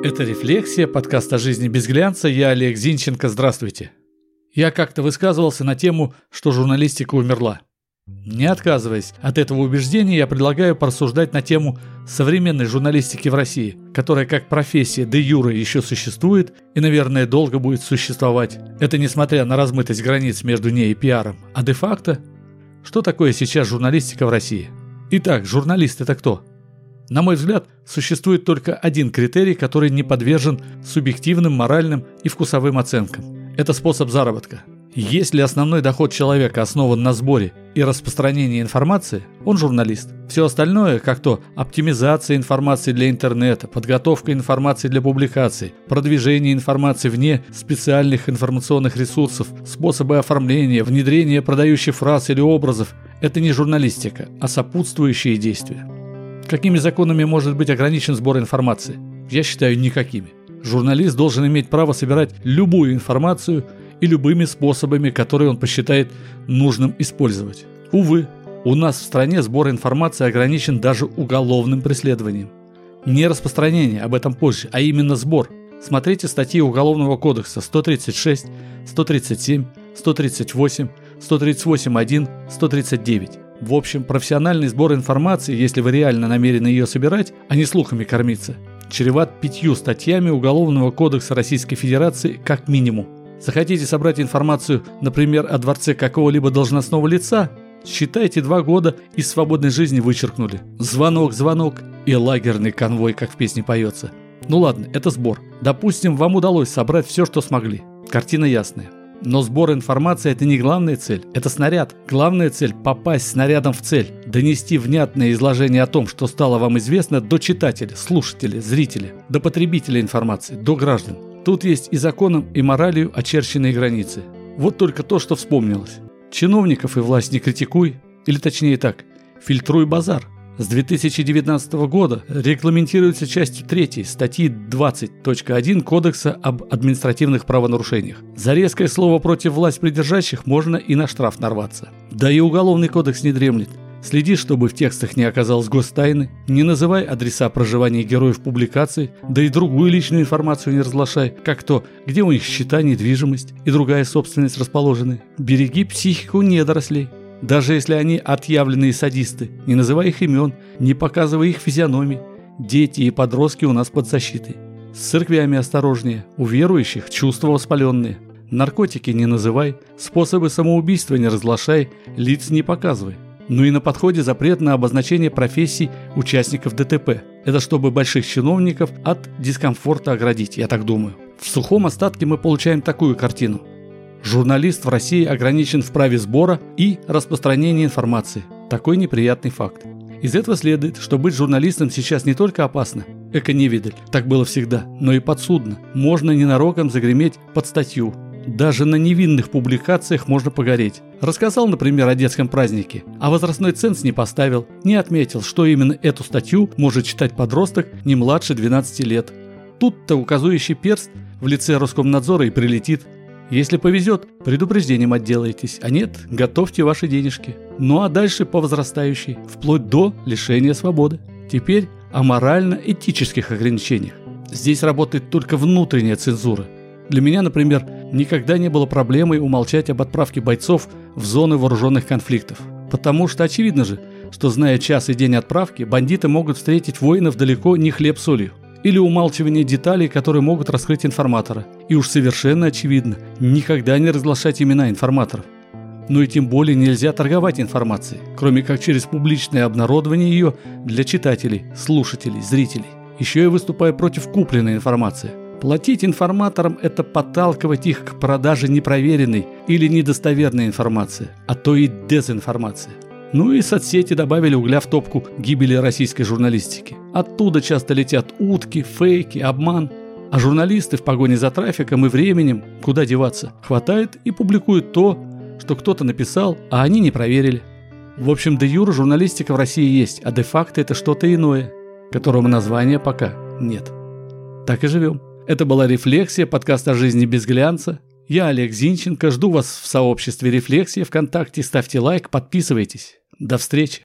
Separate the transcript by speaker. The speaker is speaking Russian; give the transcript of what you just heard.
Speaker 1: Это «Рефлексия», подкаст о жизни без глянца. Я Олег Зинченко. Здравствуйте. Я как-то высказывался на тему, что журналистика умерла. Не отказываясь от этого убеждения, я предлагаю порассуждать на тему современной журналистики в России, которая как профессия де юре еще существует и, наверное, долго будет существовать. Это несмотря на размытость границ между ней и пиаром. А де-факто, что такое сейчас журналистика в России? Итак, журналист это кто? На мой взгляд, существует только один критерий, который не подвержен субъективным, моральным и вкусовым оценкам. Это способ заработка. Если основной доход человека основан на сборе и распространении информации, он журналист. Все остальное, как то оптимизация информации для интернета, подготовка информации для публикаций, продвижение информации вне специальных информационных ресурсов, способы оформления, внедрение продающих фраз или образов – это не журналистика, а сопутствующие действия. Какими законами может быть ограничен сбор информации? Я считаю, никакими. Журналист должен иметь право собирать любую информацию и любыми способами, которые он посчитает нужным использовать. Увы, у нас в стране сбор информации ограничен даже уголовным преследованием. Не распространение, об этом позже, а именно сбор. Смотрите статьи Уголовного кодекса 136, 137, 138, 138.1, 139. В общем, профессиональный сбор информации, если вы реально намерены ее собирать, а не слухами кормиться, чреват пятью статьями Уголовного кодекса Российской Федерации как минимум. Захотите собрать информацию, например, о дворце какого-либо должностного лица? Считайте, два года из свободной жизни вычеркнули. Звонок, звонок и лагерный конвой, как в песне поется. Ну ладно, это сбор. Допустим, вам удалось собрать все, что смогли. Картина ясная. Но сбор информации – это не главная цель, это снаряд. Главная цель – попасть снарядом в цель, донести внятное изложение о том, что стало вам известно, до читателя, слушателя, зрителя, до потребителя информации, до граждан. Тут есть и законом, и моралью очерченные границы. Вот только то, что вспомнилось. Чиновников и власть не критикуй, или точнее так, фильтруй базар – с 2019 года регламентируется частью 3 статьи 20.1 Кодекса об административных правонарушениях. За резкое слово против власть придержащих можно и на штраф нарваться. Да и Уголовный кодекс не дремлет. Следи, чтобы в текстах не оказалось гостайны, не называй адреса проживания героев публикаций, да и другую личную информацию не разглашай, как то, где у них счета, недвижимость и другая собственность расположены. Береги психику недорослей. Даже если они отъявленные садисты, не называя их имен, не показывая их физиономий, дети и подростки у нас под защитой. С церквями осторожнее, у верующих чувства воспаленные. Наркотики не называй, способы самоубийства не разглашай, лиц не показывай. Ну и на подходе запрет на обозначение профессий участников ДТП. Это чтобы больших чиновников от дискомфорта оградить, я так думаю. В сухом остатке мы получаем такую картину. Журналист в России ограничен в праве сбора и распространения информации. Такой неприятный факт. Из этого следует, что быть журналистом сейчас не только опасно, эко-невидаль, так было всегда, но и подсудно. Можно ненароком загреметь под статью. Даже на невинных публикациях можно погореть. Рассказал, например, о детском празднике, а возрастной ценз не поставил, не отметил, что именно эту статью может читать подросток не младше 12 лет. Тут-то указующий перст в лице Роскомнадзора и прилетит – если повезет, предупреждением отделаетесь, а нет, готовьте ваши денежки. Ну а дальше по возрастающей, вплоть до лишения свободы. Теперь о морально-этических ограничениях. Здесь работает только внутренняя цензура. Для меня, например, никогда не было проблемой умолчать об отправке бойцов в зоны вооруженных конфликтов. Потому что очевидно же, что зная час и день отправки, бандиты могут встретить воинов далеко не хлеб-солью или умалчивание деталей, которые могут раскрыть информатора. И уж совершенно очевидно, никогда не разглашать имена информаторов. Но и тем более нельзя торговать информацией, кроме как через публичное обнародование ее для читателей, слушателей, зрителей. Еще я выступаю против купленной информации. Платить информаторам – это подталкивать их к продаже непроверенной или недостоверной информации, а то и дезинформации. Ну и соцсети добавили угля в топку гибели российской журналистики. Оттуда часто летят утки, фейки, обман. А журналисты в погоне за трафиком и временем, куда деваться, хватает и публикуют то, что кто-то написал, а они не проверили. В общем, де юра журналистика в России есть, а де факто это что-то иное, которому названия пока нет. Так и живем. Это была «Рефлексия», подкаст о жизни без глянца. Я Олег Зинченко, жду вас в сообществе «Рефлексия» ВКонтакте. Ставьте лайк, подписывайтесь. До встречи!